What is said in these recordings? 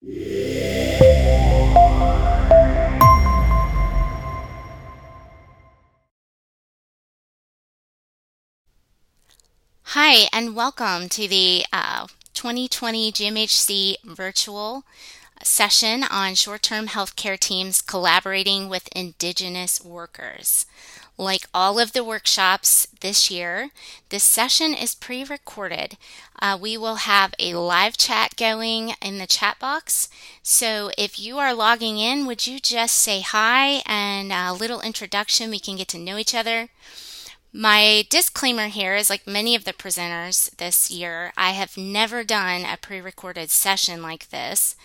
Hi, and welcome to the uh, 2020 GMHC virtual session on short term healthcare teams collaborating with Indigenous workers. Like all of the workshops this year, this session is pre recorded. Uh, we will have a live chat going in the chat box. So if you are logging in, would you just say hi and a little introduction? We can get to know each other. My disclaimer here is like many of the presenters this year, I have never done a pre recorded session like this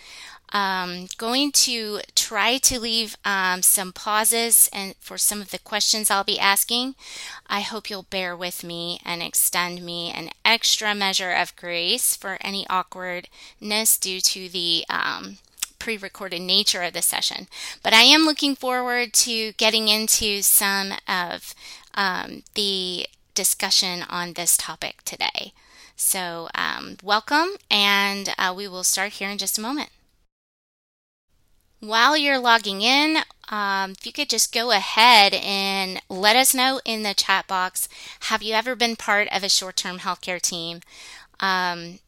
um, going to try to leave um, some pauses and for some of the questions I'll be asking. I hope you'll bear with me and extend me an extra measure of grace for any awkwardness due to the um, pre recorded nature of the session. But I am looking forward to getting into some of um, the discussion on this topic today. So, um, welcome, and uh, we will start here in just a moment. While you're logging in, um, if you could just go ahead and let us know in the chat box have you ever been part of a short term healthcare team? Um,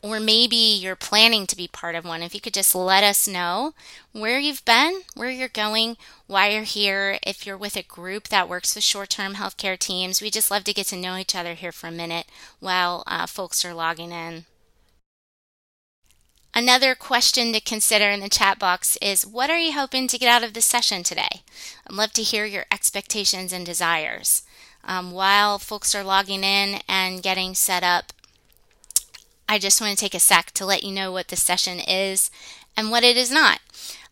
or maybe you're planning to be part of one. If you could just let us know where you've been, where you're going, why you're here. If you're with a group that works with short term healthcare teams, we just love to get to know each other here for a minute while uh, folks are logging in. Another question to consider in the chat box is what are you hoping to get out of this session today? I'd love to hear your expectations and desires. Um, while folks are logging in and getting set up, I just want to take a sec to let you know what the session is and what it is not.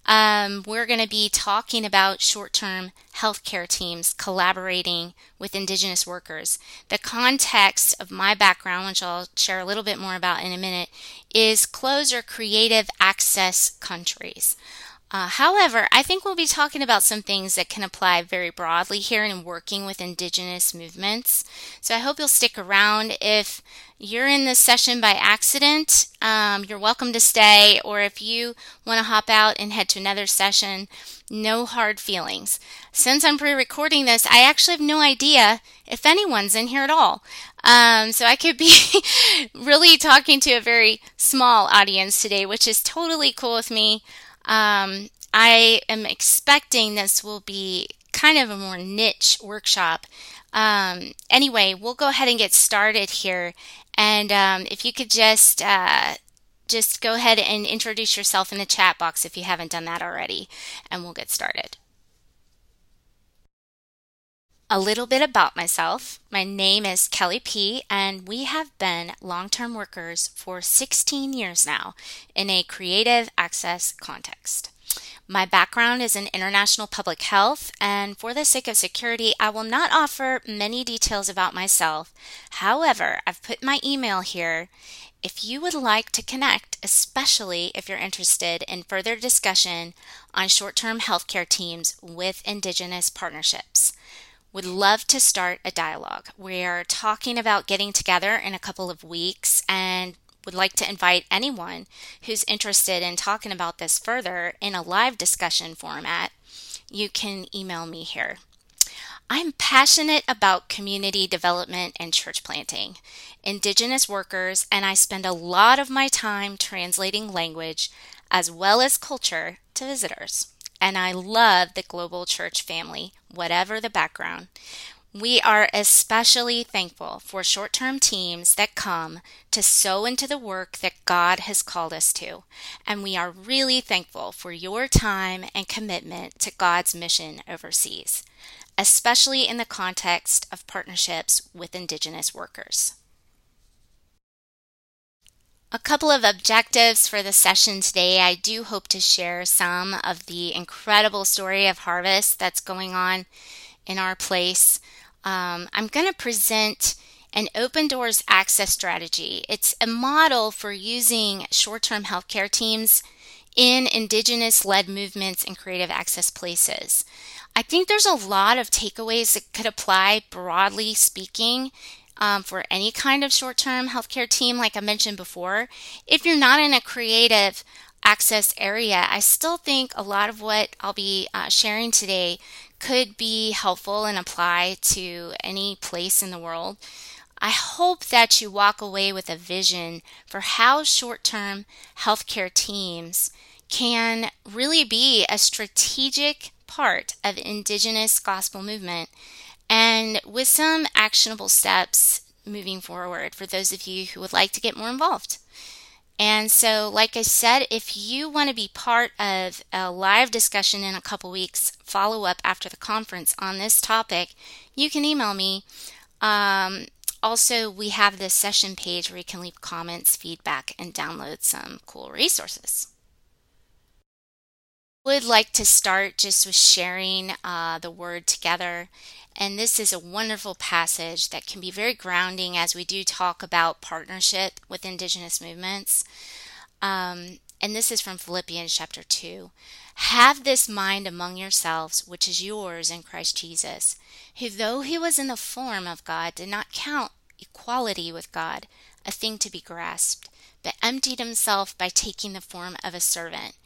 Um, we're going to be talking about short term healthcare teams collaborating with Indigenous workers. The context of my background, which I'll share a little bit more about in a minute, is closed or creative access countries. Uh, however, I think we'll be talking about some things that can apply very broadly here in working with Indigenous movements. So I hope you'll stick around. If you're in this session by accident, um, you're welcome to stay. Or if you want to hop out and head to another session, no hard feelings. Since I'm pre recording this, I actually have no idea if anyone's in here at all. Um, so I could be really talking to a very small audience today, which is totally cool with me. Um, I am expecting this will be kind of a more niche workshop. Um, anyway, we'll go ahead and get started here. And um, if you could just uh, just go ahead and introduce yourself in the chat box if you haven't done that already, and we'll get started. A little bit about myself. My name is Kelly P., and we have been long term workers for 16 years now in a creative access context. My background is in international public health, and for the sake of security, I will not offer many details about myself. However, I've put my email here if you would like to connect, especially if you're interested in further discussion on short term healthcare teams with Indigenous partnerships would love to start a dialogue. We're talking about getting together in a couple of weeks and would like to invite anyone who's interested in talking about this further in a live discussion format. You can email me here. I'm passionate about community development and church planting, Indigenous workers, and I spend a lot of my time translating language as well as culture to visitors and I love the global church family, whatever the background. We are especially thankful for short term teams that come to sow into the work that God has called us to. And we are really thankful for your time and commitment to God's mission overseas, especially in the context of partnerships with Indigenous workers. A couple of objectives for the session today. I do hope to share some of the incredible story of harvest that's going on in our place. Um, I'm going to present an open doors access strategy. It's a model for using short term healthcare teams in indigenous led movements and creative access places. I think there's a lot of takeaways that could apply broadly speaking um, for any kind of short term healthcare team, like I mentioned before. If you're not in a creative access area, I still think a lot of what I'll be uh, sharing today could be helpful and apply to any place in the world. I hope that you walk away with a vision for how short term healthcare teams can really be a strategic part of Indigenous gospel movement and with some actionable steps moving forward for those of you who would like to get more involved. And so, like I said, if you want to be part of a live discussion in a couple weeks, follow up after the conference on this topic, you can email me. Um, also, we have this session page where you can leave comments, feedback, and download some cool resources. Would like to start just with sharing uh, the word together and this is a wonderful passage that can be very grounding as we do talk about partnership with Indigenous movements. Um, and this is from Philippians chapter 2. Have this mind among yourselves, which is yours in Christ Jesus, who, though he was in the form of God, did not count equality with God a thing to be grasped, but emptied himself by taking the form of a servant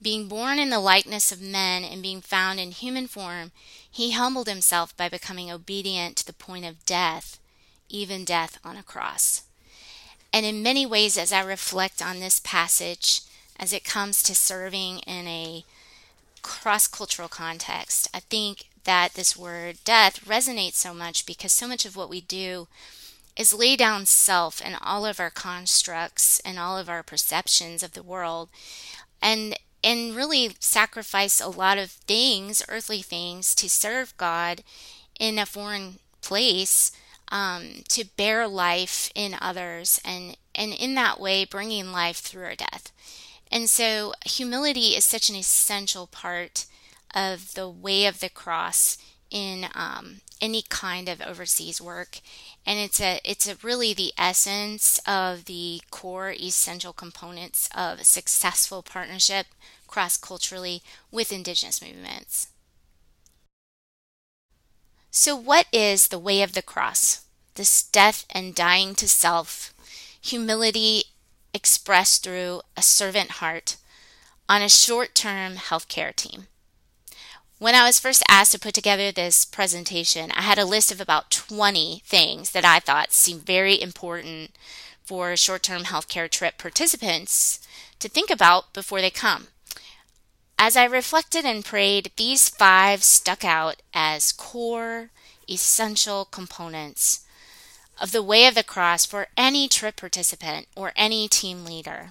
being born in the likeness of men and being found in human form, he humbled himself by becoming obedient to the point of death, even death on a cross. And in many ways, as I reflect on this passage, as it comes to serving in a cross cultural context, I think that this word death resonates so much because so much of what we do is lay down self and all of our constructs and all of our perceptions of the world. And and really sacrifice a lot of things, earthly things, to serve God in a foreign place, um, to bear life in others, and and in that way bringing life through our death. And so humility is such an essential part of the way of the cross in um, any kind of overseas work and it's a it's a really the essence of the core essential components of a successful partnership cross culturally with indigenous movements. So, what is the way of the cross? This death and dying to self, humility expressed through a servant heart on a short term healthcare team. When I was first asked to put together this presentation, I had a list of about 20 things that I thought seemed very important for short term healthcare trip participants to think about before they come. As I reflected and prayed, these five stuck out as core, essential components of the way of the cross for any trip participant or any team leader.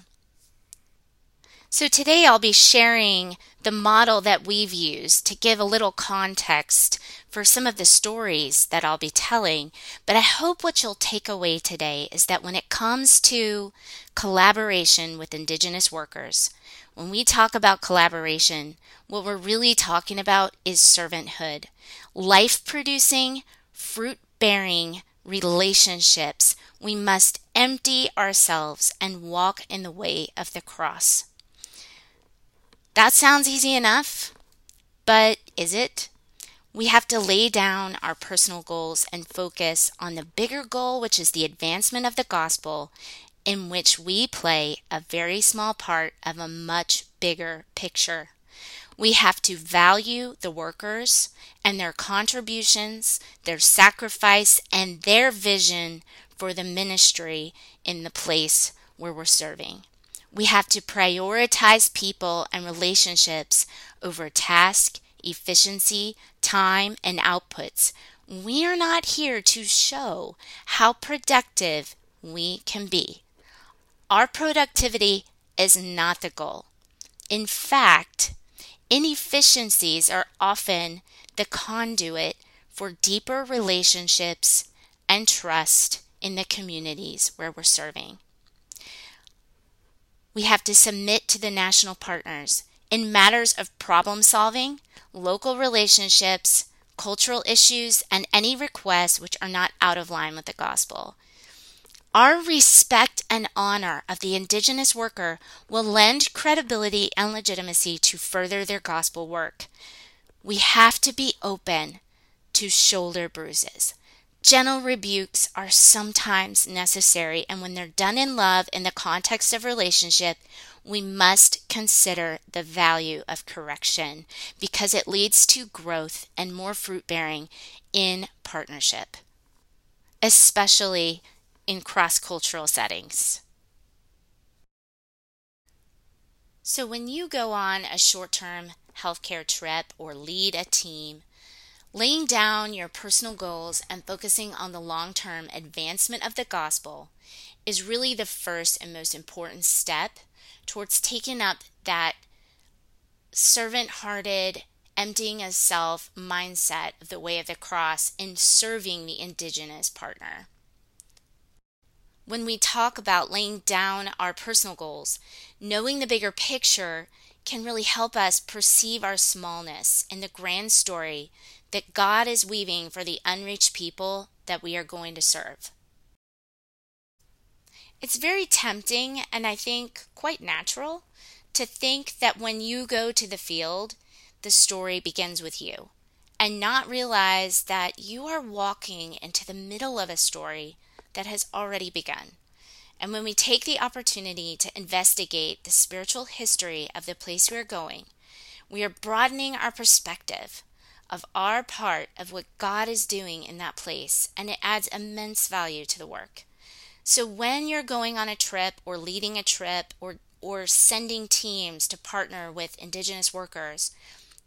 So today I'll be sharing the model that we've used to give a little context for some of the stories that I'll be telling. But I hope what you'll take away today is that when it comes to collaboration with Indigenous workers, when we talk about collaboration, what we're really talking about is servanthood, life producing, fruit bearing relationships. We must empty ourselves and walk in the way of the cross. That sounds easy enough, but is it? We have to lay down our personal goals and focus on the bigger goal, which is the advancement of the gospel, in which we play a very small part of a much bigger picture. We have to value the workers and their contributions, their sacrifice, and their vision for the ministry in the place where we're serving. We have to prioritize people and relationships over task, efficiency, time, and outputs. We are not here to show how productive we can be. Our productivity is not the goal. In fact, inefficiencies are often the conduit for deeper relationships and trust in the communities where we're serving. We have to submit to the national partners in matters of problem solving, local relationships, cultural issues, and any requests which are not out of line with the gospel. Our respect and honor of the Indigenous worker will lend credibility and legitimacy to further their gospel work. We have to be open to shoulder bruises, Gentle rebukes are sometimes necessary, and when they're done in love in the context of relationship, we must consider the value of correction because it leads to growth and more fruit bearing in partnership, especially in cross cultural settings. So, when you go on a short term healthcare trip or lead a team, laying down your personal goals and focusing on the long term advancement of the gospel is really the first and most important step towards taking up that servant hearted, emptying of self mindset of the way of the cross in serving the indigenous partner when we talk about laying down our personal goals, knowing the bigger picture can really help us perceive our smallness in the grand story that God is weaving for the unreached people that we are going to serve. It's very tempting and I think quite natural to think that when you go to the field, the story begins with you and not realize that you are walking into the middle of a story that has already begun. And when we take the opportunity to investigate the spiritual history of the place we are going, we are broadening our perspective of our part of what God is doing in that place, and it adds immense value to the work. So when you're going on a trip or leading a trip or or sending teams to partner with indigenous workers,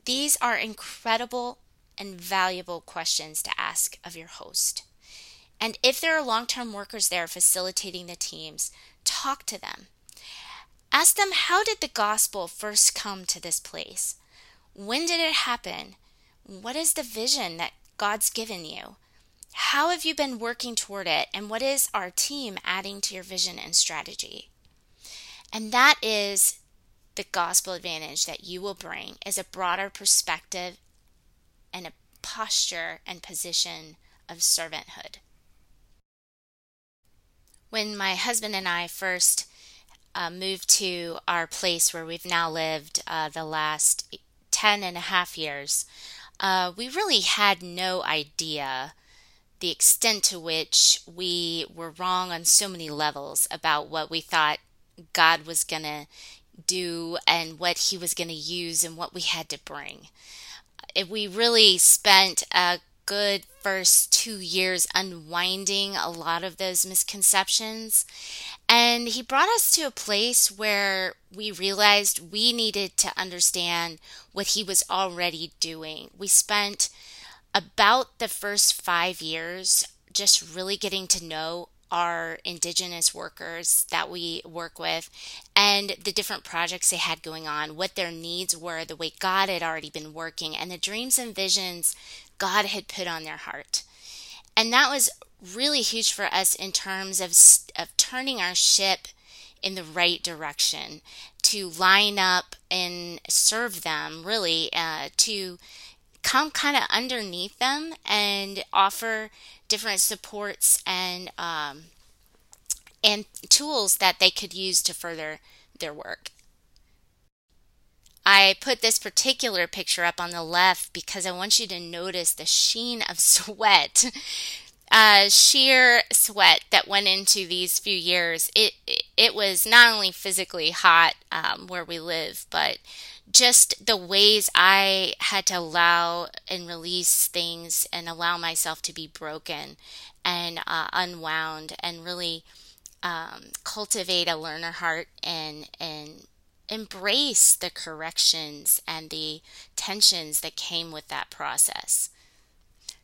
these are incredible and valuable questions to ask of your host. And if there are long term workers there facilitating the teams, talk to them. Ask them how did the gospel first come to this place? When did it happen? What is the vision that God's given you? How have you been working toward it? And what is our team adding to your vision and strategy? And that is the gospel advantage that you will bring is a broader perspective and a posture and position of servanthood when my husband and I first uh, moved to our place where we've now lived uh, the last 10 and a half years, uh, we really had no idea the extent to which we were wrong on so many levels about what we thought God was going to do and what he was going to use and what we had to bring. If we really spent a good first two years unwinding a lot of those misconceptions. And he brought us to a place where we realized we needed to understand what he was already doing. We spent about the first five years just really getting to know our indigenous workers that we work with and the different projects they had going on, what their needs were, the way God had already been working, and the dreams and visions God had put on their heart. And that was really huge for us in terms of, of turning our ship in the right direction to line up and serve them, really, uh, to come kind of underneath them and offer different supports and um, and tools that they could use to further their work. I put this particular picture up on the left because I want you to notice the sheen of sweat, uh, sheer sweat that went into these few years. It it was not only physically hot um, where we live, but just the ways I had to allow and release things and allow myself to be broken and uh, unwound and really um, cultivate a learner heart and and embrace the corrections and the tensions that came with that process.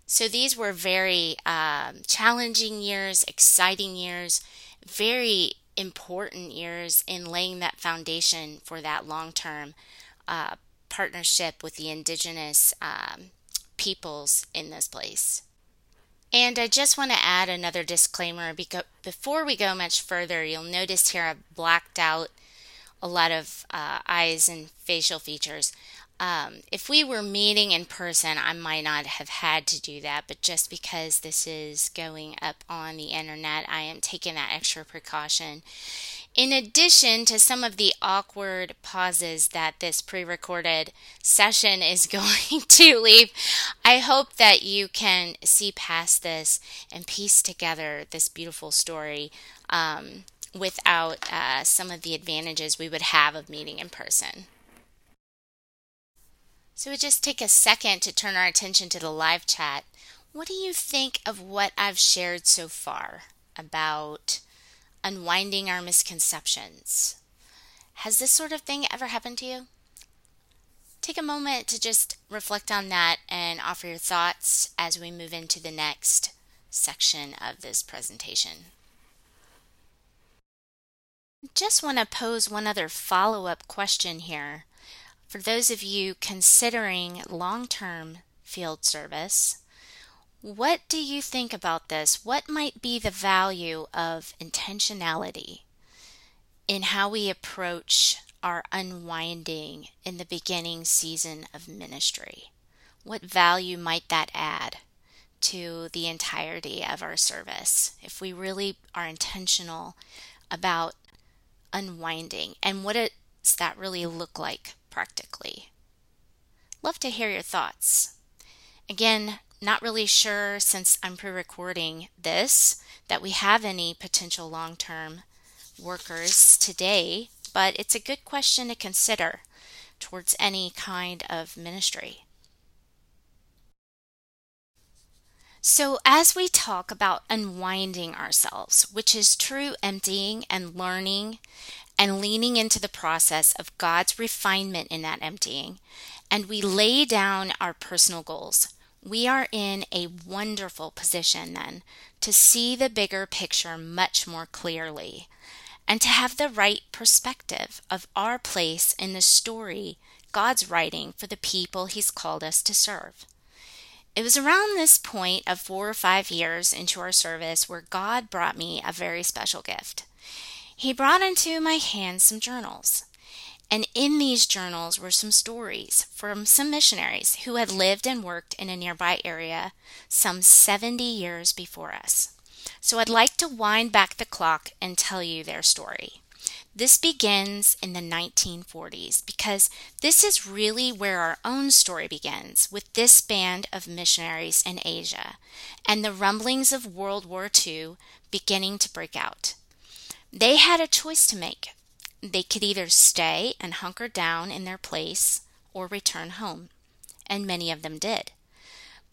So these were very um, challenging years, exciting years, very important years in laying that foundation for that long term uh, partnership with the indigenous um, peoples in this place. And I just want to add another disclaimer because before we go much further, you'll notice here I've blacked out a lot of uh, eyes and facial features. Um, if we were meeting in person, I might not have had to do that, but just because this is going up on the internet, I am taking that extra precaution. In addition to some of the awkward pauses that this pre recorded session is going to leave, I hope that you can see past this and piece together this beautiful story um, without uh, some of the advantages we would have of meeting in person. So we just take a second to turn our attention to the live chat. What do you think of what I've shared so far about? unwinding our misconceptions. Has this sort of thing ever happened to you? Take a moment to just reflect on that and offer your thoughts as we move into the next section of this presentation. Just want to pose one other follow up question here. For those of you considering long term field service, what do you think about this? What might be the value of intentionality in how we approach our unwinding in the beginning season of ministry? What value might that add to the entirety of our service if we really are intentional about unwinding? And what does that really look like practically? Love to hear your thoughts. Again, not really sure since I'm pre recording this that we have any potential long term workers today, but it's a good question to consider towards any kind of ministry. So, as we talk about unwinding ourselves, which is true emptying and learning and leaning into the process of God's refinement in that emptying, and we lay down our personal goals, we are in a wonderful position then to see the bigger picture much more clearly and to have the right perspective of our place in the story God's writing for the people He's called us to serve. It was around this point of four or five years into our service where God brought me a very special gift. He brought into my hands some journals. And in these journals were some stories from some missionaries who had lived and worked in a nearby area some 70 years before us. So I'd like to wind back the clock and tell you their story. This begins in the 1940s because this is really where our own story begins with this band of missionaries in Asia and the rumblings of World War II beginning to break out. They had a choice to make they could either stay and hunker down in their place or return home, and many of them did.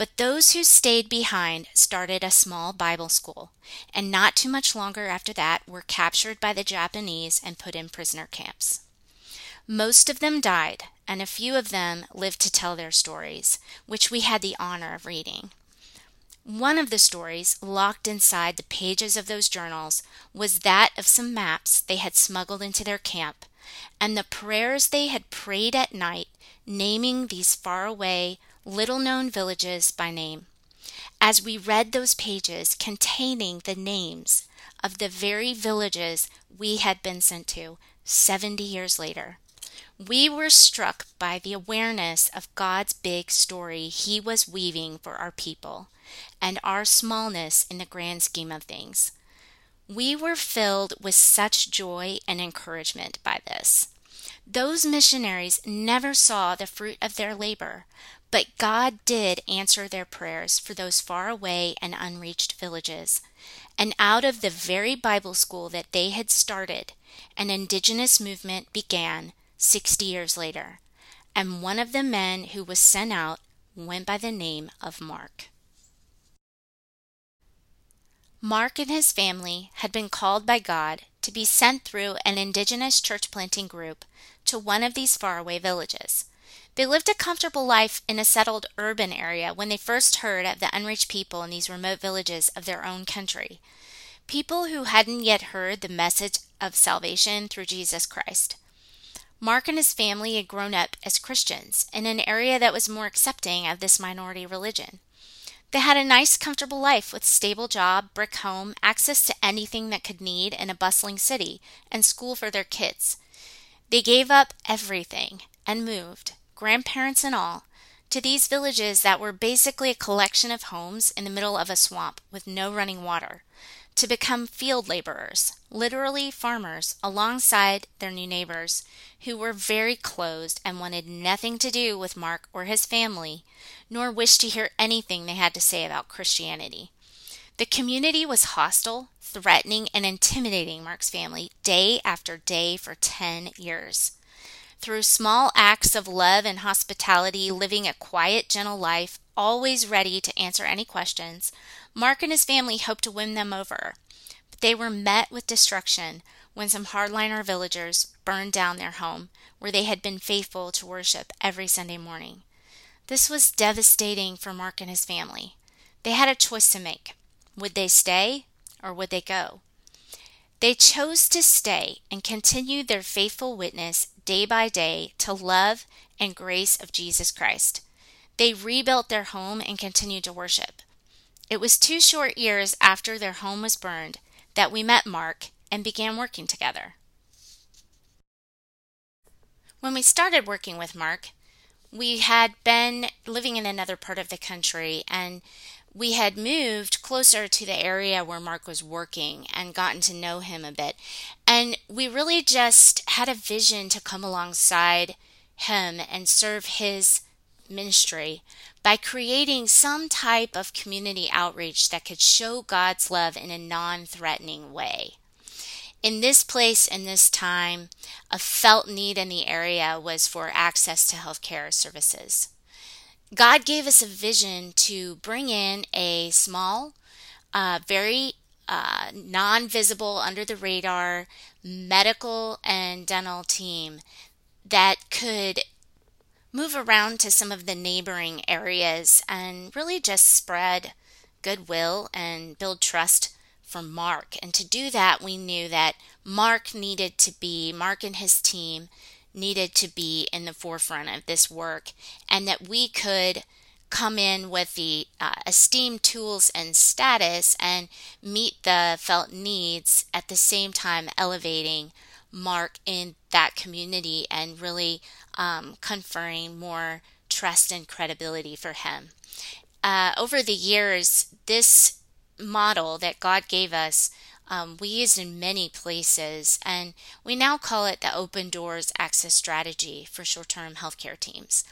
But those who stayed behind started a small Bible school, and not too much longer after that were captured by the Japanese and put in prisoner camps. Most of them died, and a few of them lived to tell their stories, which we had the honor of reading. One of the stories, locked inside the pages of those journals, was that of some maps they had smuggled into their camp, and the prayers they had prayed at night, naming these faraway, little known villages by name. As we read those pages containing the names of the very villages we had been sent to 70 years later, we were struck by the awareness of God's big story He was weaving for our people and our smallness in the grand scheme of things. We were filled with such joy and encouragement by this. Those missionaries never saw the fruit of their labor, but God did answer their prayers for those far away and unreached villages. And out of the very Bible school that they had started, an indigenous movement began 60 years later. And one of the men who was sent out went by the name of Mark. Mark and his family had been called by God to be sent through an indigenous church planting group to one of these faraway villages. They lived a comfortable life in a settled urban area when they first heard of the unreached people in these remote villages of their own country. People who hadn't yet heard the message of salvation through Jesus Christ. Mark and his family had grown up as Christians in an area that was more accepting of this minority religion. They had a nice, comfortable life with stable job, brick home, access to anything that could need in a bustling city, and school for their kids. They gave up everything and moved, grandparents and all, to these villages that were basically a collection of homes in the middle of a swamp with no running water, to become field laborers, literally farmers, alongside their new neighbors, who were very closed and wanted nothing to do with Mark or his family, nor wished to hear anything they had to say about Christianity. The community was hostile, threatening, and intimidating Mark's family day after day for 10 years. Through small acts of love and hospitality, living a quiet, gentle life, always ready to answer any questions, Mark and his family hoped to win them over. But they were met with destruction when some hardliner villagers burned down their home, where they had been faithful to worship every Sunday morning. This was devastating for Mark and his family. They had a choice to make. Would they stay or would they go? They chose to stay and continue their faithful witness day by day to love and grace of Jesus Christ. They rebuilt their home and continued to worship. It was two short years after their home was burned that we met Mark and began working together. When we started working with Mark, we had been living in another part of the country and we had moved closer to the area where Mark was working and gotten to know him a bit. And we really just had a vision to come alongside him and serve his ministry by creating some type of community outreach that could show God's love in a non threatening way. In this place, in this time, a felt need in the area was for access to healthcare services. God gave us a vision to bring in a small, uh, very uh, non visible, under the radar medical and dental team that could move around to some of the neighboring areas and really just spread goodwill and build trust for Mark. And to do that, we knew that Mark needed to be, Mark and his team needed to be in the forefront of this work and that we could come in with the uh, esteemed tools and status and meet the felt needs at the same time elevating Mark in that community and really um, conferring more trust and credibility for him. Uh, over the years, this model that God gave us um, we use in many places, and we now call it the Open Doors Access Strategy for short term healthcare teams.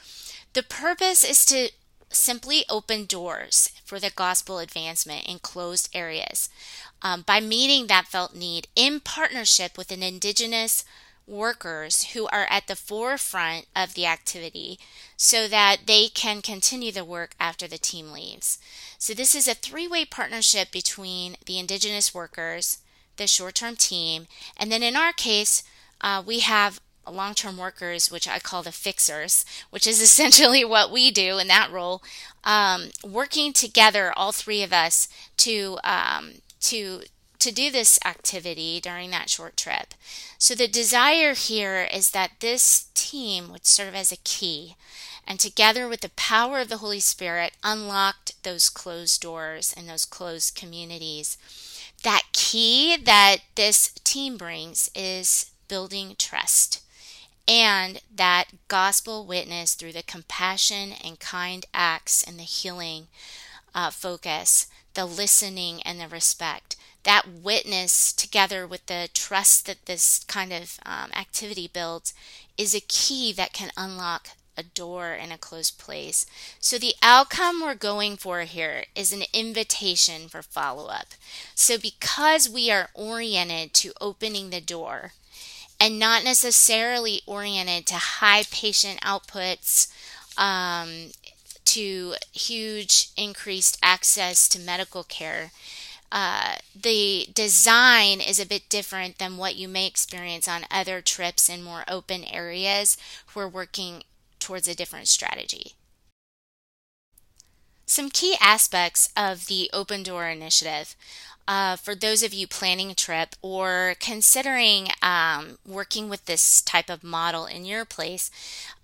The purpose is to simply open doors for the gospel advancement in closed areas um, by meeting that felt need in partnership with an indigenous workers who are at the forefront of the activity so that they can continue the work after the team leaves. So, this is a three way partnership between the Indigenous workers, the short term team, and then in our case, uh, we have long term workers, which I call the fixers, which is essentially what we do in that role, um, working together, all three of us, to um, to to do this activity during that short trip. So, the desire here is that this team would serve as a key and together with the power of the Holy Spirit, unlocked those closed doors and those closed communities. That key that this team brings is building trust and that gospel witness through the compassion and kind acts and the healing uh, focus, the listening and the respect that witness together with the trust that this kind of um, activity builds is a key that can unlock a door in a closed place. So, the outcome we're going for here is an invitation for follow up. So, because we are oriented to opening the door and not necessarily oriented to high patient outputs, um, to huge increased access to medical care, uh, the design is a bit different than what you may experience on other trips in more open areas. We're working towards a different strategy. Some key aspects of the Open Door Initiative uh, for those of you planning a trip or considering um, working with this type of model in your place,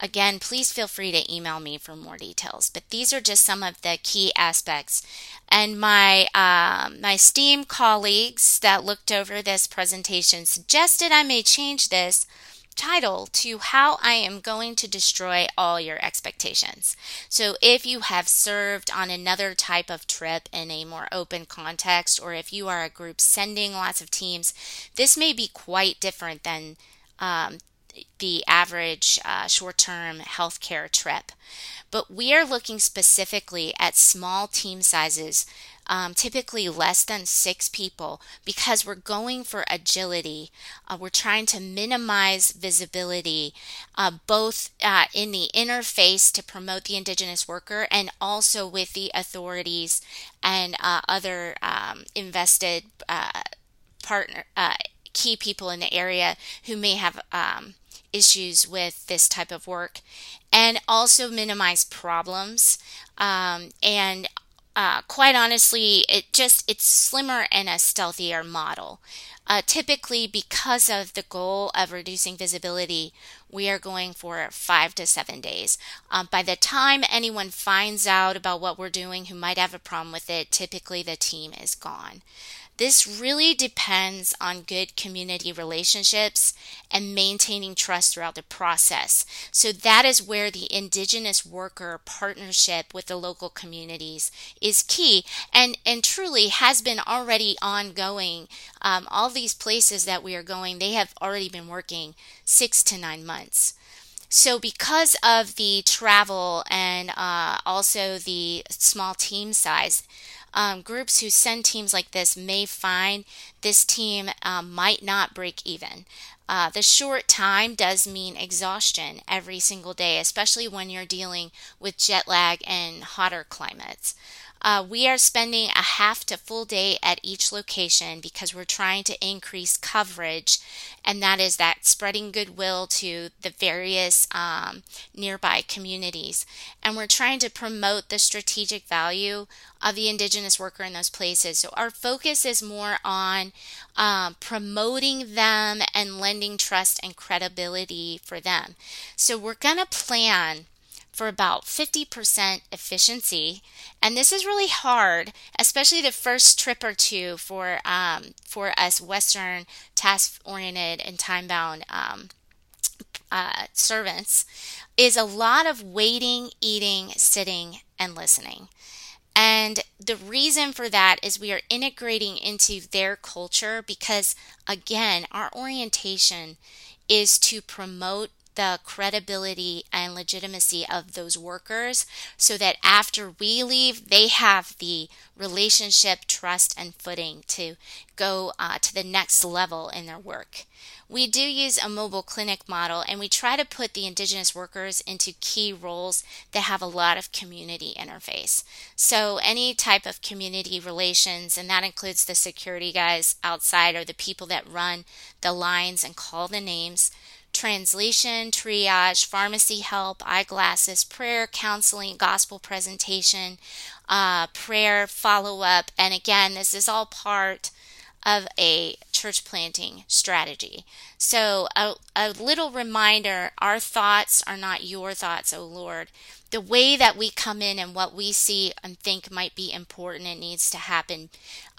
again, please feel free to email me for more details. But these are just some of the key aspects. And my um, my esteemed colleagues that looked over this presentation suggested I may change this title to how I am going to destroy all your expectations. So, if you have served on another type of trip in a more open context, or if you are a group sending lots of teams, this may be quite different than um, the average uh, short term healthcare trip. But we are looking specifically at small team sizes um, typically less than six people, because we're going for agility. Uh, we're trying to minimize visibility, uh, both uh, in the interface to promote the Indigenous worker and also with the authorities and uh, other um, invested uh, partner uh, key people in the area who may have. Um, issues with this type of work and also minimize problems um, and uh, quite honestly, it just it's slimmer and a stealthier model. Uh, typically, because of the goal of reducing visibility, we are going for five to seven days. Um, by the time anyone finds out about what we're doing who might have a problem with it, typically the team is gone. This really depends on good community relationships and maintaining trust throughout the process. So, that is where the Indigenous worker partnership with the local communities is key and, and truly has been already ongoing. Um, all these places that we are going, they have already been working six to nine months. So, because of the travel and uh, also the small team size, um, groups who send teams like this may find this team um, might not break even. Uh, the short time does mean exhaustion every single day, especially when you're dealing with jet lag and hotter climates. Uh, we are spending a half to full day at each location because we're trying to increase coverage, and that is that spreading goodwill to the various um, nearby communities. And we're trying to promote the strategic value of the Indigenous worker in those places. So our focus is more on um, promoting them and lending trust and credibility for them. So we're going to plan for about 50% efficiency. And this is really hard, especially the first trip or two for, um, for us Western task oriented and time bound um, uh, servants, is a lot of waiting, eating, sitting, and listening. And the reason for that is we are integrating into their culture because, again, our orientation is to promote the credibility and legitimacy of those workers so that after we leave, they have the relationship, trust, and footing to go uh, to the next level in their work. We do use a mobile clinic model and we try to put the Indigenous workers into key roles that have a lot of community interface. So, any type of community relations, and that includes the security guys outside or the people that run the lines and call the names translation, triage, pharmacy help, eyeglasses, prayer, counseling, gospel presentation, uh, prayer, follow up. And again, this is all part of a church planting strategy. So, a, a little reminder our thoughts are not your thoughts, O Lord. The way that we come in and what we see and think might be important and needs to happen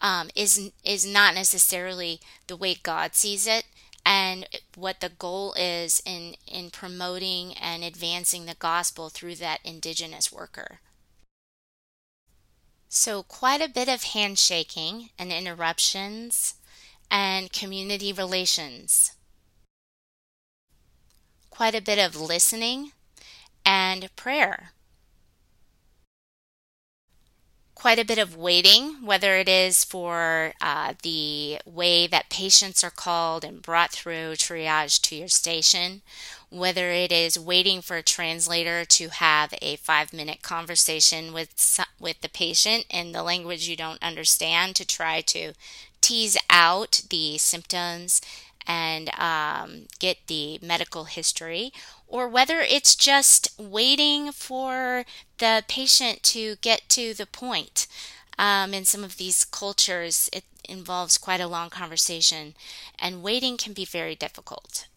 um, is, is not necessarily the way God sees it and what the goal is in, in promoting and advancing the gospel through that indigenous worker. So, quite a bit of handshaking and interruptions and community relations. Quite a bit of listening and prayer quite a bit of waiting, whether it is for uh, the way that patients are called and brought through triage to your station, whether it is waiting for a translator to have a five minute conversation with, with the patient in the language you don't understand to try to tease out the symptoms and um, get the medical history, or whether it's just waiting for the patient to get to the point. Um, in some of these cultures, it involves quite a long conversation, and waiting can be very difficult.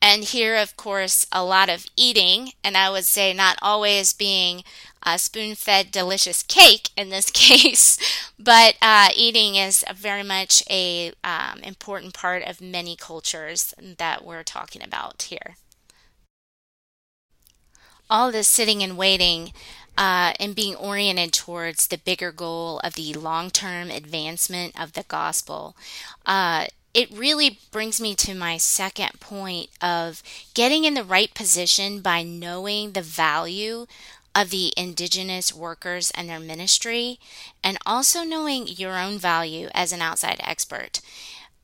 And here, of course, a lot of eating, and I would say not always being a spoon fed delicious cake in this case, but uh, eating is very much a um, important part of many cultures that we're talking about here. All this sitting and waiting uh, and being oriented towards the bigger goal of the long term advancement of the gospel. Uh, it really brings me to my second point of getting in the right position by knowing the value of the indigenous workers and their ministry, and also knowing your own value as an outside expert.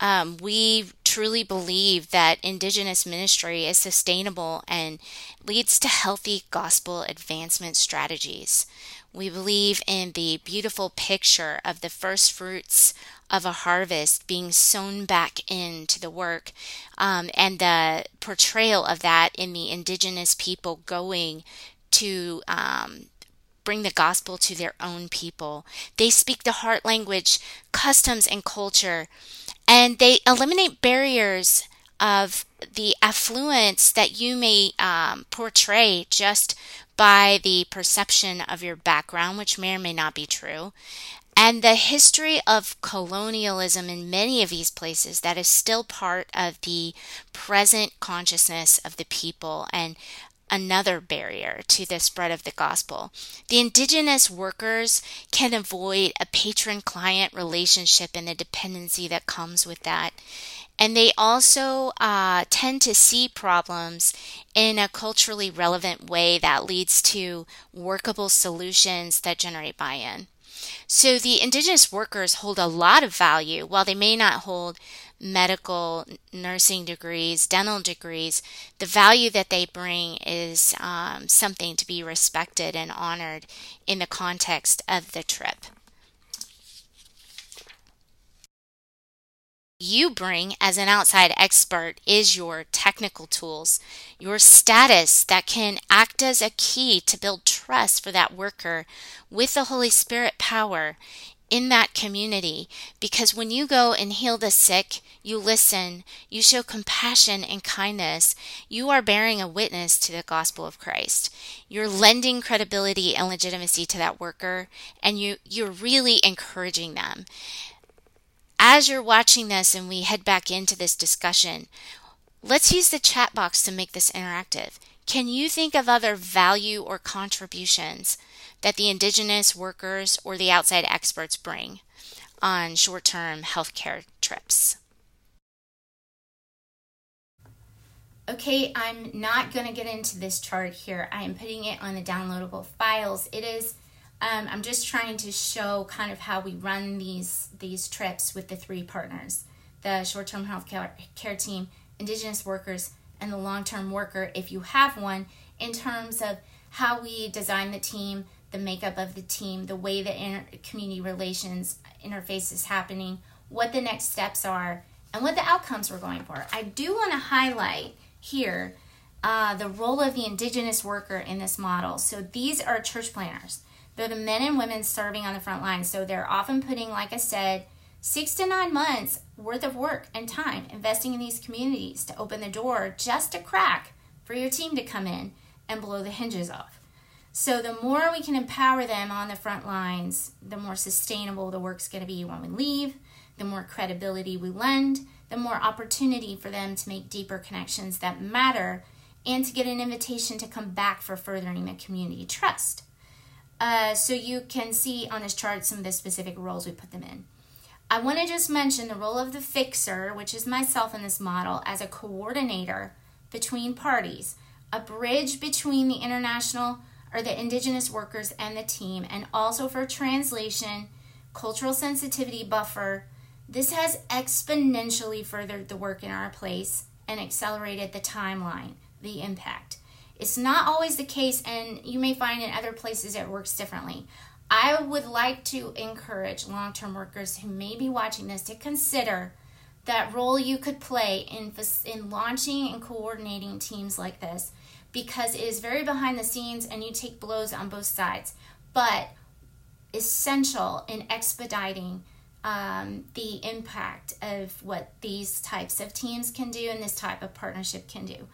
Um, we truly believe that Indigenous ministry is sustainable and leads to healthy gospel advancement strategies. We believe in the beautiful picture of the first fruits of a harvest being sown back into the work um, and the portrayal of that in the Indigenous people going to um, bring the gospel to their own people. They speak the heart language, customs, and culture, and they eliminate barriers of the affluence that you may um, portray just by the perception of your background, which may or may not be true. And the history of colonialism in many of these places that is still part of the present consciousness of the people and another barrier to the spread of the gospel. The indigenous workers can avoid a patron client relationship and the dependency that comes with that. And they also uh, tend to see problems in a culturally relevant way that leads to workable solutions that generate buy in. So the indigenous workers hold a lot of value while they may not hold medical, nursing degrees, dental degrees, the value that they bring is um, something to be respected and honored in the context of the trip. You bring as an outside expert is your technical tools, your status that can act as a key to build trust for that worker with the Holy Spirit power in that community because when you go and heal the sick, you listen, you show compassion and kindness, you are bearing a witness to the gospel of Christ. You're lending credibility and legitimacy to that worker and you you're really encouraging them. As you're watching this and we head back into this discussion, let's use the chat box to make this interactive. Can you think of other value or contributions that the indigenous workers or the outside experts bring on short term healthcare trips. Okay, I'm not going to get into this chart here. I am putting it on the downloadable files. It is, um, I'm just trying to show kind of how we run these, these trips with the three partners the short term health care, team, indigenous workers, and the long term worker, if you have one, in terms of how we design the team, the makeup of the team, the way the inter- community relations interface is happening, what the next steps are, and what the outcomes we're going for. I do want to highlight here uh, the role of the indigenous worker in this model. So these are church planters. They're the men and women serving on the front line. So they're often putting, like I said, six to nine months worth of work and time investing in these communities to open the door just a crack for your team to come in and blow the hinges off. So the more we can empower them on the front lines, the more sustainable the work's going to be when we leave, the more credibility we lend, the more opportunity for them to make deeper connections that matter and to get an invitation to come back for furthering the community trust. Uh, so you can see on this chart some of the specific roles we put them in. I want to just mention the role of the fixer, which is myself in this model, as a coordinator between parties, a bridge between the international or the indigenous workers and the team, and also for translation, cultural sensitivity buffer. This has exponentially furthered the work in our place and accelerated the timeline, the impact. It's not always the case, and you may find in other places it works differently. I would like to encourage long term workers who may be watching this to consider that role you could play in, in launching and coordinating teams like this because it is very behind the scenes and you take blows on both sides, but essential in expediting um, the impact of what these types of teams can do and this type of partnership can do.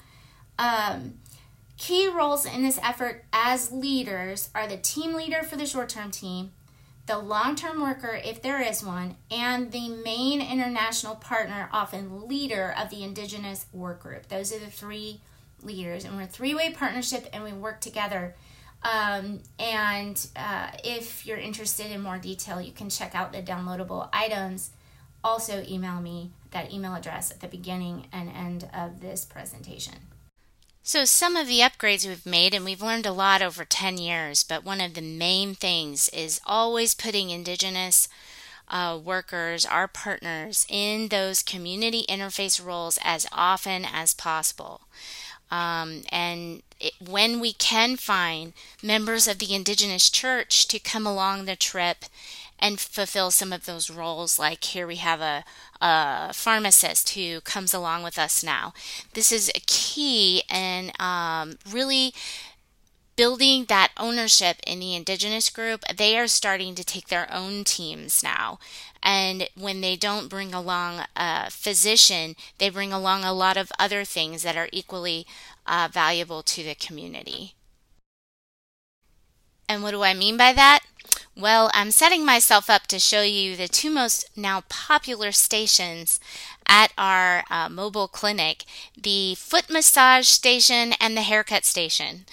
Um, key roles in this effort as leaders are the team leader for the short term team, the long term worker, if there is one, and the main international partner, often leader of the Indigenous work group. Those are the three leaders, and we're a three way partnership and we work together. Um, and uh, if you're interested in more detail, you can check out the downloadable items. Also, email me that email address at the beginning and end of this presentation. So, some of the upgrades we've made, and we've learned a lot over 10 years, but one of the main things is always putting Indigenous uh, workers, our partners, in those community interface roles as often as possible. Um, and it, when we can find members of the Indigenous Church to come along the trip and fulfill some of those roles. Like here we have a, a pharmacist who comes along with us now. This is a key and um, really building that ownership in the indigenous group, they are starting to take their own teams now. And when they don't bring along a physician, they bring along a lot of other things that are equally uh, valuable to the community. And what do I mean by that? Well, I'm setting myself up to show you the two most now popular stations at our uh, mobile clinic the foot massage station and the haircut station.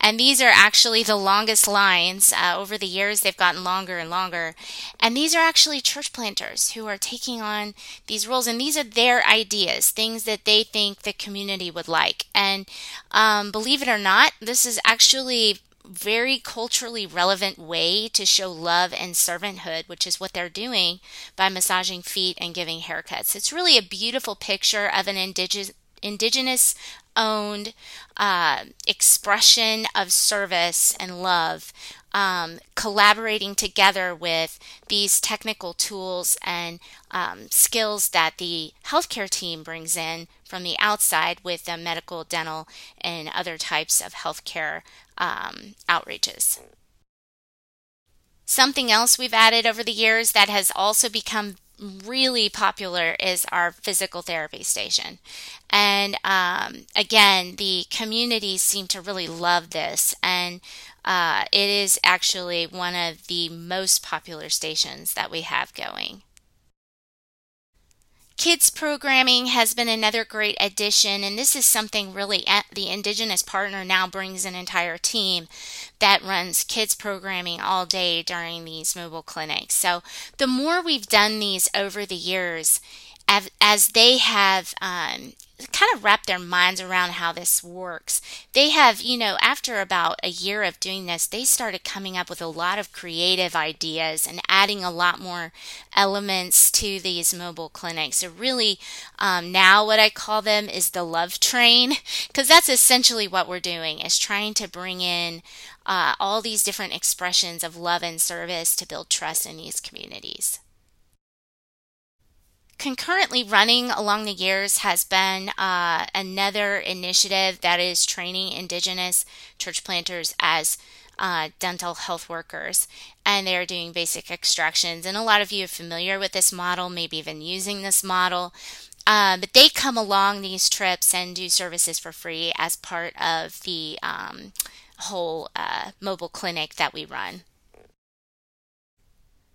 And these are actually the longest lines. Uh, over the years, they've gotten longer and longer. And these are actually church planters who are taking on these roles. And these are their ideas, things that they think the community would like. And um, believe it or not, this is actually very culturally relevant way to show love and servanthood, which is what they're doing by massaging feet and giving haircuts. It's really a beautiful picture of an indigenous indigenous owned uh, expression of service and love um, collaborating together with these technical tools and um, skills that the healthcare team brings in from the outside with the medical, dental, and other types of healthcare um, outreaches. Something else we've added over the years that has also become really popular is our physical therapy station. And um, again, the communities seem to really love this. And uh, it is actually one of the most popular stations that we have going. Kids programming has been another great addition, and this is something really the Indigenous partner now brings an entire team that runs kids programming all day during these mobile clinics. So, the more we've done these over the years, as, as they have um, kind of wrap their minds around how this works. They have, you know, after about a year of doing this, they started coming up with a lot of creative ideas and adding a lot more elements to these mobile clinics. So, really, um, now what I call them is the love train, because that's essentially what we're doing is trying to bring in uh, all these different expressions of love and service to build trust in these communities concurrently running along the years has been uh, another initiative that is training indigenous church planters as uh, dental health workers. And they're doing basic extractions. And a lot of you are familiar with this model maybe even using this model. Uh, but they come along these trips and do services for free as part of the um, whole uh, mobile clinic that we run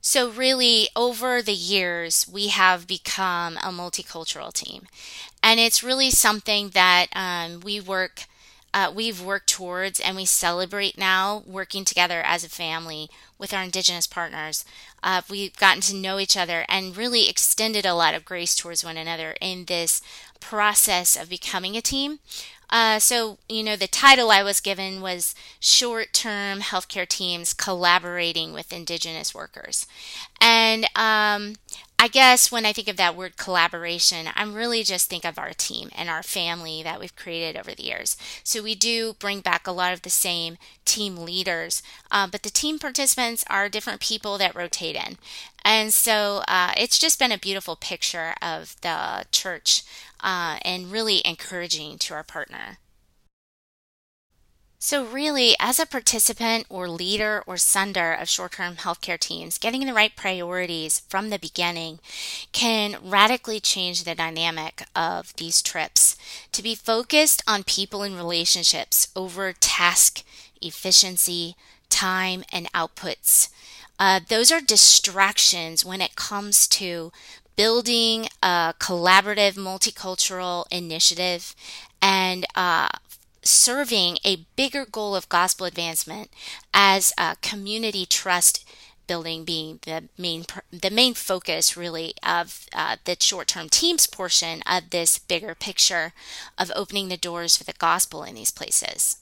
so, really, over the years, we have become a multicultural team. And it's really something that um, we work, uh, we've worked towards and we celebrate now working together as a family with our Indigenous partners. Uh, we've gotten to know each other and really extended a lot of grace towards one another in this process of becoming a team. Uh, so, you know, the title I was given was Short Term Healthcare Teams Collaborating with Indigenous Workers. And um, I guess when I think of that word collaboration, I'm really just think of our team and our family that we've created over the years. So we do bring back a lot of the same team leaders, uh, but the team participants are different people that rotate in. And so uh, it's just been a beautiful picture of the church uh, and really encouraging to our partner. So, really, as a participant or leader or sender of short term healthcare teams, getting the right priorities from the beginning can radically change the dynamic of these trips. To be focused on people and relationships over task efficiency, time, and outputs. Uh, those are distractions when it comes to building a collaborative multicultural initiative and uh, serving a bigger goal of gospel advancement as a community trust building being the main the main focus really of uh, the short-term teams portion of this bigger picture of opening the doors for the gospel in these places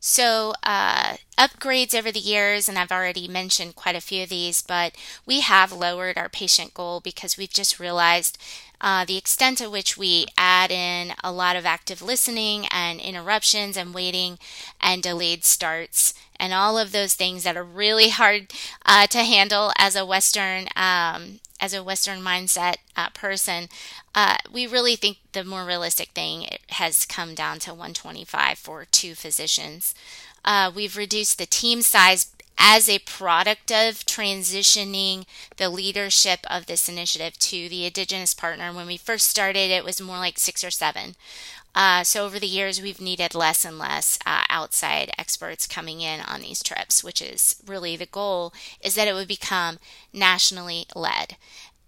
so, uh, upgrades over the years, and I've already mentioned quite a few of these, but we have lowered our patient goal because we've just realized uh, the extent to which we add in a lot of active listening and interruptions and waiting and delayed starts and all of those things that are really hard uh, to handle as a Western um, as a Western mindset uh, person, uh, we really think the more realistic thing has come down to 125 for two physicians. Uh, we've reduced the team size as a product of transitioning the leadership of this initiative to the Indigenous partner. When we first started, it was more like six or seven. Uh, so over the years, we've needed less and less uh, outside experts coming in on these trips, which is really the goal, is that it would become nationally led.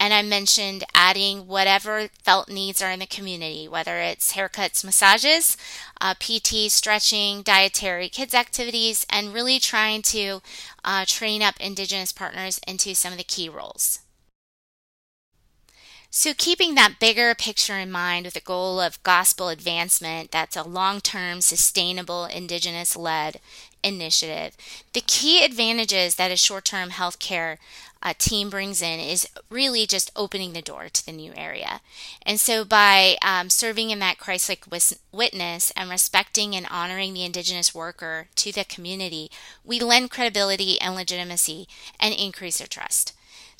And I mentioned adding whatever felt needs are in the community, whether it's haircuts, massages, uh, PT, stretching, dietary, kids' activities, and really trying to uh, train up Indigenous partners into some of the key roles. So, keeping that bigger picture in mind with the goal of gospel advancement, that's a long term, sustainable, Indigenous led initiative. The key advantages that a short term healthcare uh, team brings in is really just opening the door to the new area. And so, by um, serving in that Christ like witness and respecting and honoring the Indigenous worker to the community, we lend credibility and legitimacy and increase their trust.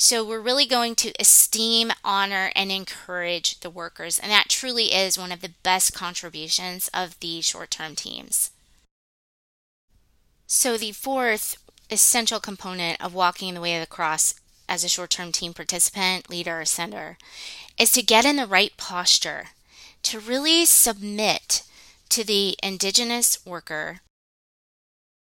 So, we're really going to esteem, honor, and encourage the workers. And that truly is one of the best contributions of the short term teams. So, the fourth essential component of walking the way of the cross as a short term team participant, leader, or sender is to get in the right posture, to really submit to the Indigenous worker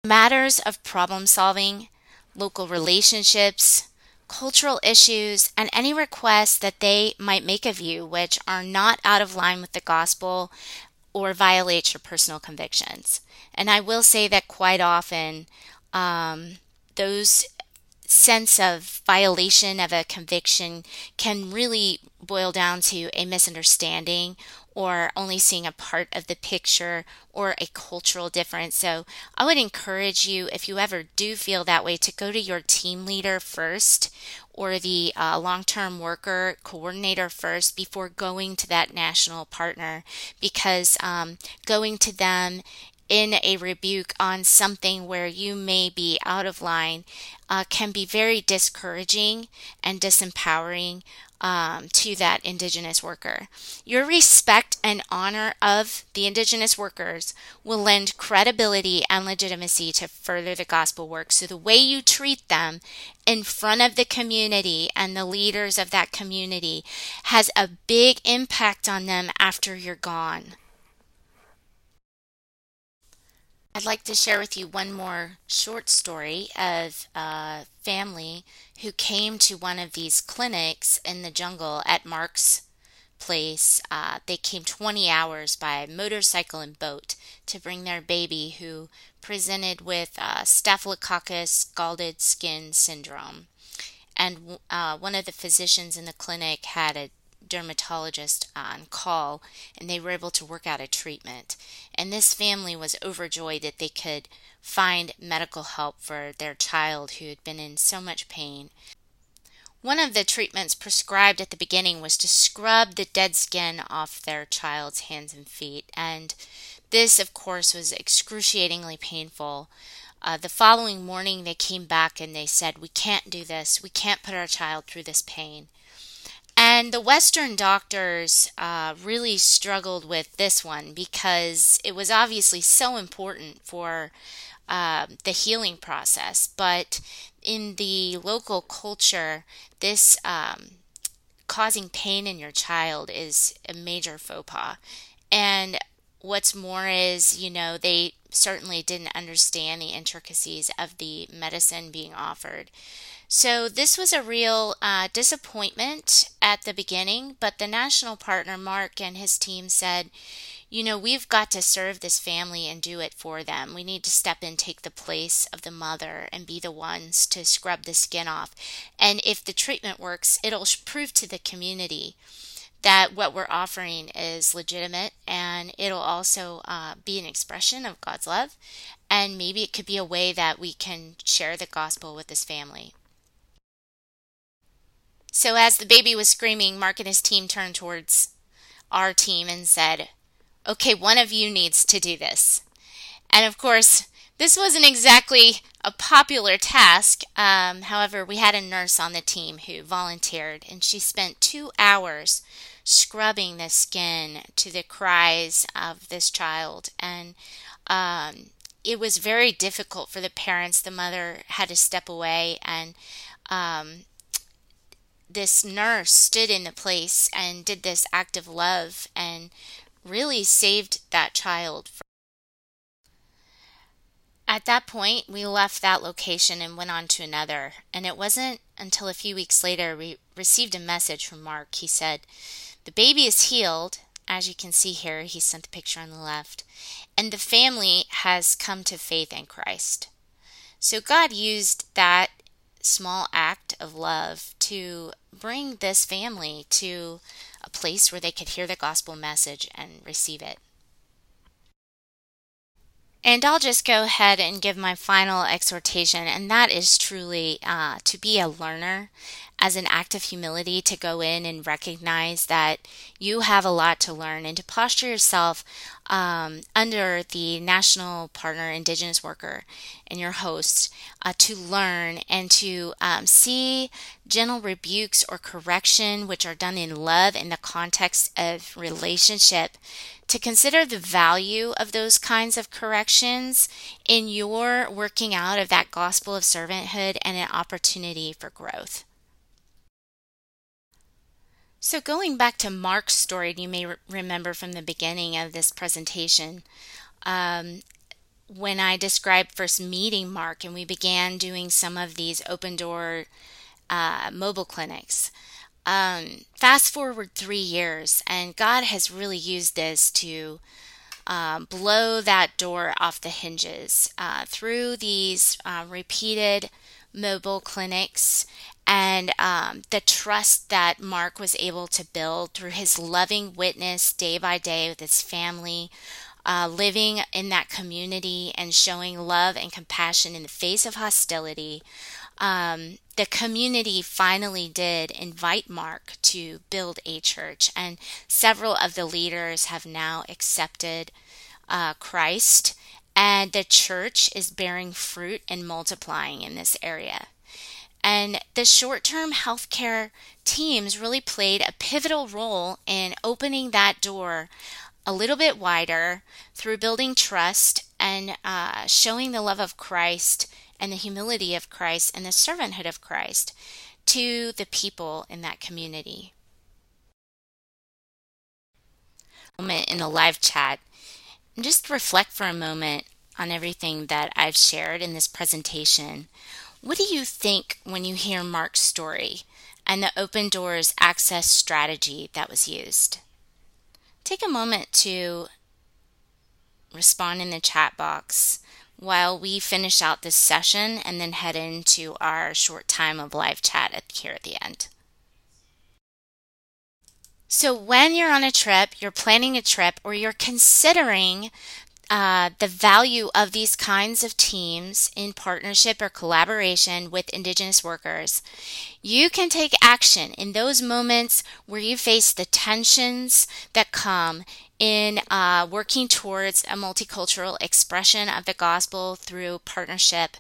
matters of problem solving, local relationships, cultural issues, and any requests that they might make of you which are not out of line with the gospel or violate your personal convictions. And I will say that quite often, um, those sense of violation of a conviction can really boil down to a misunderstanding or only seeing a part of the picture or a cultural difference. So I would encourage you, if you ever do feel that way, to go to your team leader first or the uh, long term worker coordinator first before going to that national partner because um, going to them in a rebuke on something where you may be out of line uh, can be very discouraging and disempowering um, to that Indigenous worker. Your respect and honor of the Indigenous workers will lend credibility and legitimacy to further the gospel work. So, the way you treat them in front of the community and the leaders of that community has a big impact on them after you're gone. I'd like to share with you one more short story of a family who came to one of these clinics in the jungle at Mark's place. Uh, they came 20 hours by motorcycle and boat to bring their baby who presented with uh, Staphylococcus scalded skin syndrome. And uh, one of the physicians in the clinic had a dermatologist on call and they were able to work out a treatment. And this family was overjoyed that they could find medical help for their child who had been in so much pain. One of the treatments prescribed at the beginning was to scrub the dead skin off their child's hands and feet, and this, of course, was excruciatingly painful. Uh, the following morning, they came back and they said, We can't do this. We can't put our child through this pain. And the Western doctors uh, really struggled with this one because it was obviously so important for uh, the healing process. But in the local culture, this um, causing pain in your child is a major faux pas. And what's more is, you know, they certainly didn't understand the intricacies of the medicine being offered. So, this was a real uh, disappointment at the beginning, but the national partner, Mark, and his team said, you know, we've got to serve this family and do it for them. We need to step in, take the place of the mother, and be the ones to scrub the skin off. And if the treatment works, it'll prove to the community that what we're offering is legitimate and it'll also uh, be an expression of God's love. And maybe it could be a way that we can share the gospel with this family. So, as the baby was screaming, Mark and his team turned towards our team and said, Okay, one of you needs to do this. And of course, this wasn't exactly a popular task. Um, however, we had a nurse on the team who volunteered, and she spent two hours scrubbing the skin to the cries of this child. And um, it was very difficult for the parents. The mother had to step away, and um, this nurse stood in the place and did this act of love and really saved that child. At that point, we left that location and went on to another. And it wasn't until a few weeks later we received a message from Mark. He said, the baby is healed. As you can see here, he sent the picture on the left. And the family has come to faith in Christ. So God used that small act of love to bring this family to a place where they could hear the gospel message and receive it. And I'll just go ahead and give my final exhortation, and that is truly uh, to be a learner as an act of humility to go in and recognize that you have a lot to learn and to posture yourself um, under the national partner indigenous worker and your host uh, to learn and to um, see gentle rebukes or correction which are done in love in the context of relationship to consider the value of those kinds of corrections in your working out of that gospel of servanthood and an opportunity for growth. So, going back to Mark's story, you may re- remember from the beginning of this presentation, um, when I described first meeting Mark and we began doing some of these open door uh, mobile clinics. Um, fast forward three years, and God has really used this to um, blow that door off the hinges uh, through these uh, repeated mobile clinics and um, the trust that Mark was able to build through his loving witness day by day with his family, uh, living in that community and showing love and compassion in the face of hostility. Um, the community finally did invite Mark to build a church, and several of the leaders have now accepted uh, Christ, and the church is bearing fruit and multiplying in this area. And the short term healthcare teams really played a pivotal role in opening that door a little bit wider through building trust and uh, showing the love of Christ and the humility of Christ and the servanthood of Christ to the people in that community. Moment in the live chat, and just reflect for a moment on everything that I've shared in this presentation. What do you think when you hear Mark's story and the open doors access strategy that was used? Take a moment to respond in the chat box while we finish out this session and then head into our short time of live chat at, here at the end. So, when you're on a trip, you're planning a trip, or you're considering uh, the value of these kinds of teams in partnership or collaboration with Indigenous workers, you can take action in those moments where you face the tensions that come in uh, working towards a multicultural expression of the gospel through partnership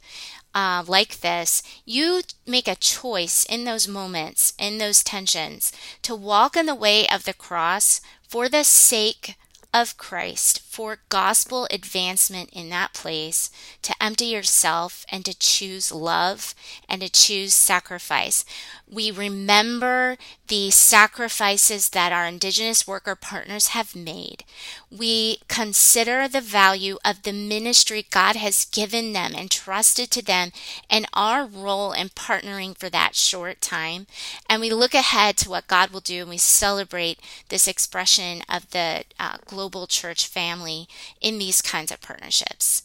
uh, like this, you make a choice in those moments, in those tensions, to walk in the way of the cross for the sake of Christ for gospel advancement in that place, to empty yourself and to choose love and to choose sacrifice. We remember the sacrifices that our Indigenous worker partners have made. We consider the value of the ministry God has given them and trusted to them and our role in partnering for that short time. And we look ahead to what God will do and we celebrate this expression of the uh, global church family in these kinds of partnerships.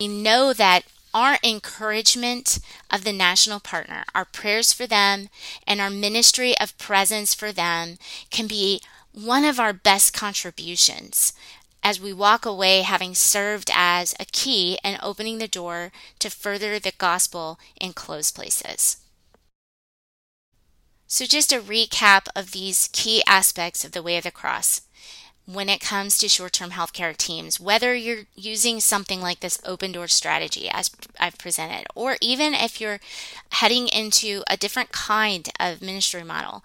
We know that our encouragement of the national partner, our prayers for them, and our ministry of presence for them can be one of our best contributions as we walk away having served as a key and opening the door to further the gospel in closed places. So, just a recap of these key aspects of the way of the cross when it comes to short term healthcare teams, whether you're using something like this open door strategy as I've presented, or even if you're heading into a different kind of ministry model,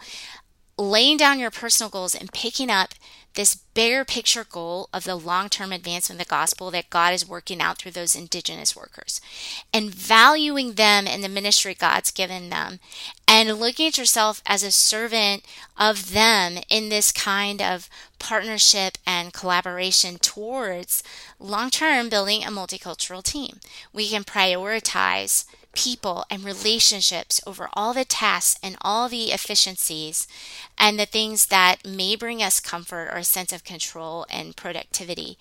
laying down your personal goals and picking up this bigger picture goal of the long term advancement of the gospel that God is working out through those indigenous workers and valuing them in the ministry God's given them and looking at yourself as a servant of them in this kind of partnership and collaboration towards long term building a multicultural team. We can prioritize people and relationships over all the tasks and all the efficiencies and the things that may bring us comfort or a sense of control and productivity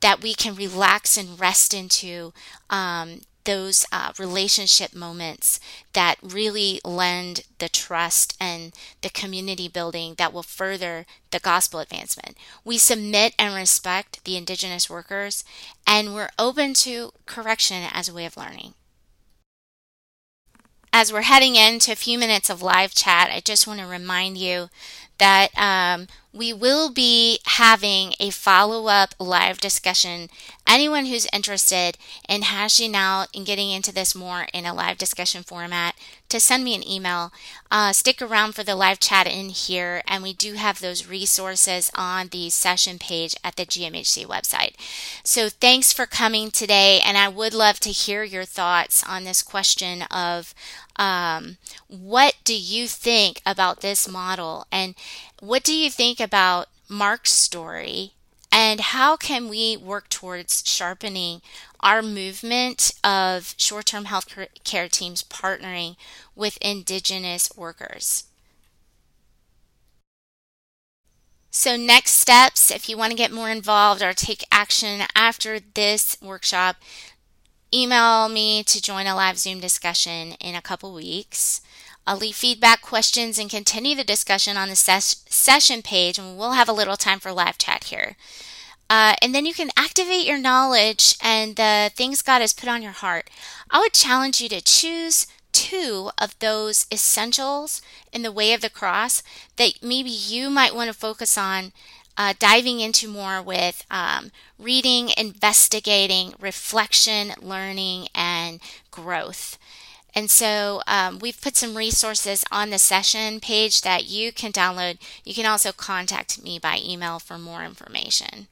that we can relax and rest into um, those uh, relationship moments that really lend the trust and the community building that will further the gospel advancement. We submit and respect the indigenous workers, and we're open to correction as a way of learning as we're heading into a few minutes of live chat, I just want to remind you that um, we will be having a follow up live discussion. Anyone who's interested in hashing out and getting into this more in a live discussion format, to send me an email. Uh, stick around for the live chat in here, and we do have those resources on the session page at the GMHC website. So thanks for coming today, and I would love to hear your thoughts on this question of um, what do you think about this model, and what do you think about Mark's story and how can we work towards sharpening our movement of short term health care teams partnering with Indigenous workers? So, next steps, if you want to get more involved or take action after this workshop, email me to join a live Zoom discussion in a couple weeks. I'll leave feedback, questions, and continue the discussion on the ses- session page, and we'll have a little time for live chat here. Uh, and then you can activate your knowledge and the things God has put on your heart. I would challenge you to choose two of those essentials in the way of the cross that maybe you might want to focus on uh, diving into more with um, reading, investigating, reflection, learning, and growth. And so um, we've put some resources on the session page that you can download. You can also contact me by email for more information.